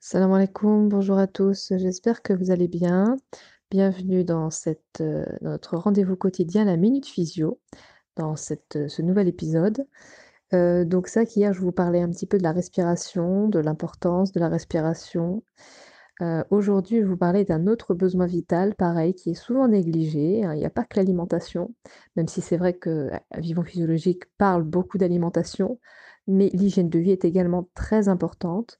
Salam alaikoum, bonjour à tous, j'espère que vous allez bien. Bienvenue dans dans notre rendez-vous quotidien, la Minute Physio, dans heu, ce nouvel épisode. Heu, donc vrai qu'hier je vous parlais un petit peu de la respiration, de l'importance de la respiration. Heu, aujourd'hui je vais vous parler d'un autre besoin vital, pareil, qui est souvent négligé, hein. Il y a pas que l'alimentation, même si c'est vrai que, heu, Vivons Physiologique parle beaucoup d'alimentation, mais l'hygiène de vie est également très importante.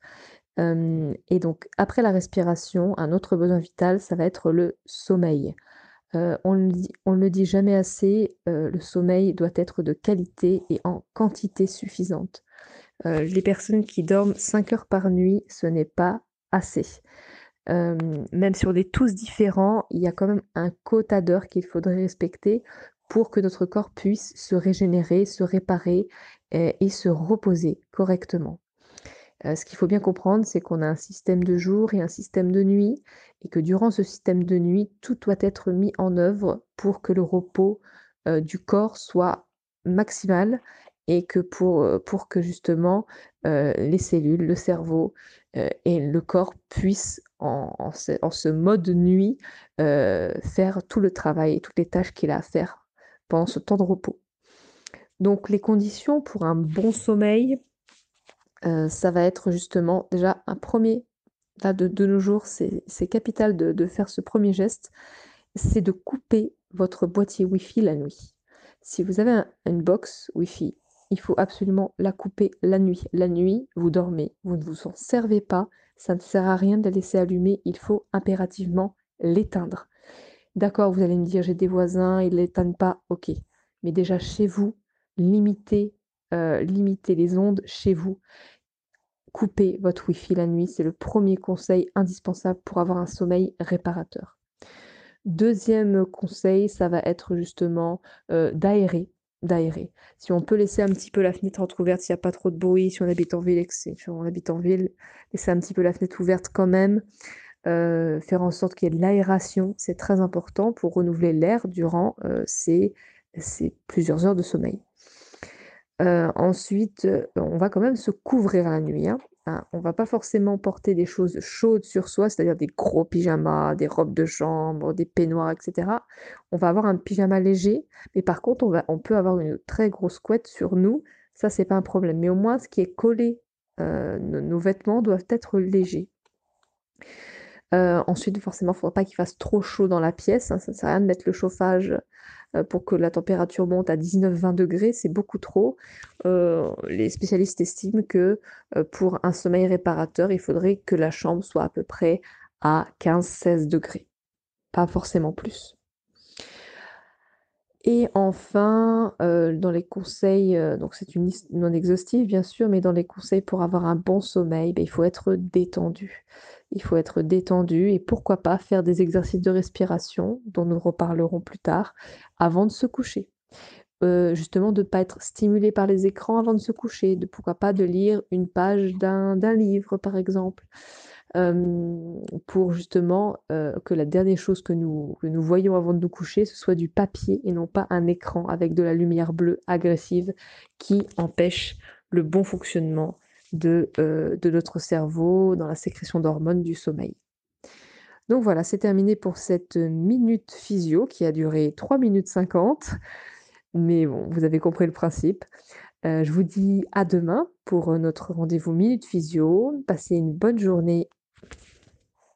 Et donc après la respiration, un autre besoin vital, ça va être le sommeil. Heu, on le dit on le dit jamais assez, le sommeil doit être de qualité et en quantité suffisante. Les personnes qui dorment 5 heures par nuit, ce n'est pas assez. Même on est tous différents, il y a quand même un quota d'heures qu'il faudrait respecter pour que notre corps puisse se régénérer, se réparer et se reposer correctement. Ce qu'il faut bien comprendre, c'est qu'on a un système de jour et un système de nuit et que durant ce système de nuit, tout doit être mis en œuvre pour que le repos, du corps soit maximal et que pour, pour que justement, heu, les cellules, le cerveau, heu et le corps puissent en ce mode nuit, faire tout le travail et toutes les tâches qu'il a à faire pendant ce temps de repos. Donc les conditions pour un bon sommeil, ça va être justement déjà un premier là de nos jours, c'est capital de faire ce premier geste, c'est de couper votre boîtier Wi-Fi la nuit. Si vous avez un une box Wi-Fi, il faut absolument la couper la nuit. La nuit, vous dormez, vous ne vous en servez pas, ça ne sert à rien de la laisser allumée, il faut impérativement l'éteindre. D'accord, vous allez me dire: «J'ai des voisins, ils l'éteignent pas». OK, mais déjà chez vous, limitez, heu, limitez les ondes chez vous. Coupez votre Wi-Fi la nuit, c'est le premier conseil indispensable pour avoir un sommeil réparateur. Deuxième conseil, ça va être justement, heu, d'aérer d'aérer. Si on peut laisser un petit peu la fenêtre entrouverte, s'il y a pas trop de bruit, si on habite en ville si on habite en ville, laisser un petit peu la fenêtre ouverte quand même, heu, faire en sorte qu'il y ait de l'aération, c'est très important pour renouveler l'air durant, heu, ces plusieurs heures de sommeil. Heu, ensuite, on va quand même se couvrir la nuit, hein. Hein, on va pas forcément porter des choses chaudes sur soi, c'est-à-dire des gros pyjamas, des robes de chambre, des peignoirs et cetera. On va avoir un pyjama léger, mais par contre on peut avoir une très grosse couette sur nous, ça c'est pas un problème. Mais au moins ce qui est collé, nos nos vêtements doivent être légers. Heu, ensuite forcément, il faudra pas qu'il fasse trop chaud dans la pièce, hein, ça sert à rien de mettre le chauffage, heu, pour que la température monte à 19-20°, c'est beaucoup trop. Heu, les spécialistes estiment que, pour un sommeil réparateur, il faudrait que la chambre soit à peu près à 15-16°, pas forcément plus. Et enfin, dans les conseils, donc c'est une liste non exhaustive bien sûr, mais dans les conseils pour avoir un bon sommeil, beh, il faut être détendu. Il faut être détendu et pourquoi pas faire des exercices de respiration, dont nous reparlerons plus tard, avant de se coucher. Heu, justement de pas être stimulé par les écrans avant de se coucher, de pourquoi pas de lire une page d'un livre par exemple. Hem, pour justement, heu, que la dernière chose que nous que nous voyons avant de nous coucher, ce soit du papier et non pas un écran avec de la lumière bleue agressive qui empêche le bon fonctionnement de, heu, de notre cerveau dans la sécrétion d'hormones du sommeil. Donc voilà, c'est terminé pour cette, minute physio qui a duré 3 minutes 50, mais bon, vous avez compris le principe. Heu, je vous dis à demain pour, notre rendez-vous minute physio. Passez une bonne journée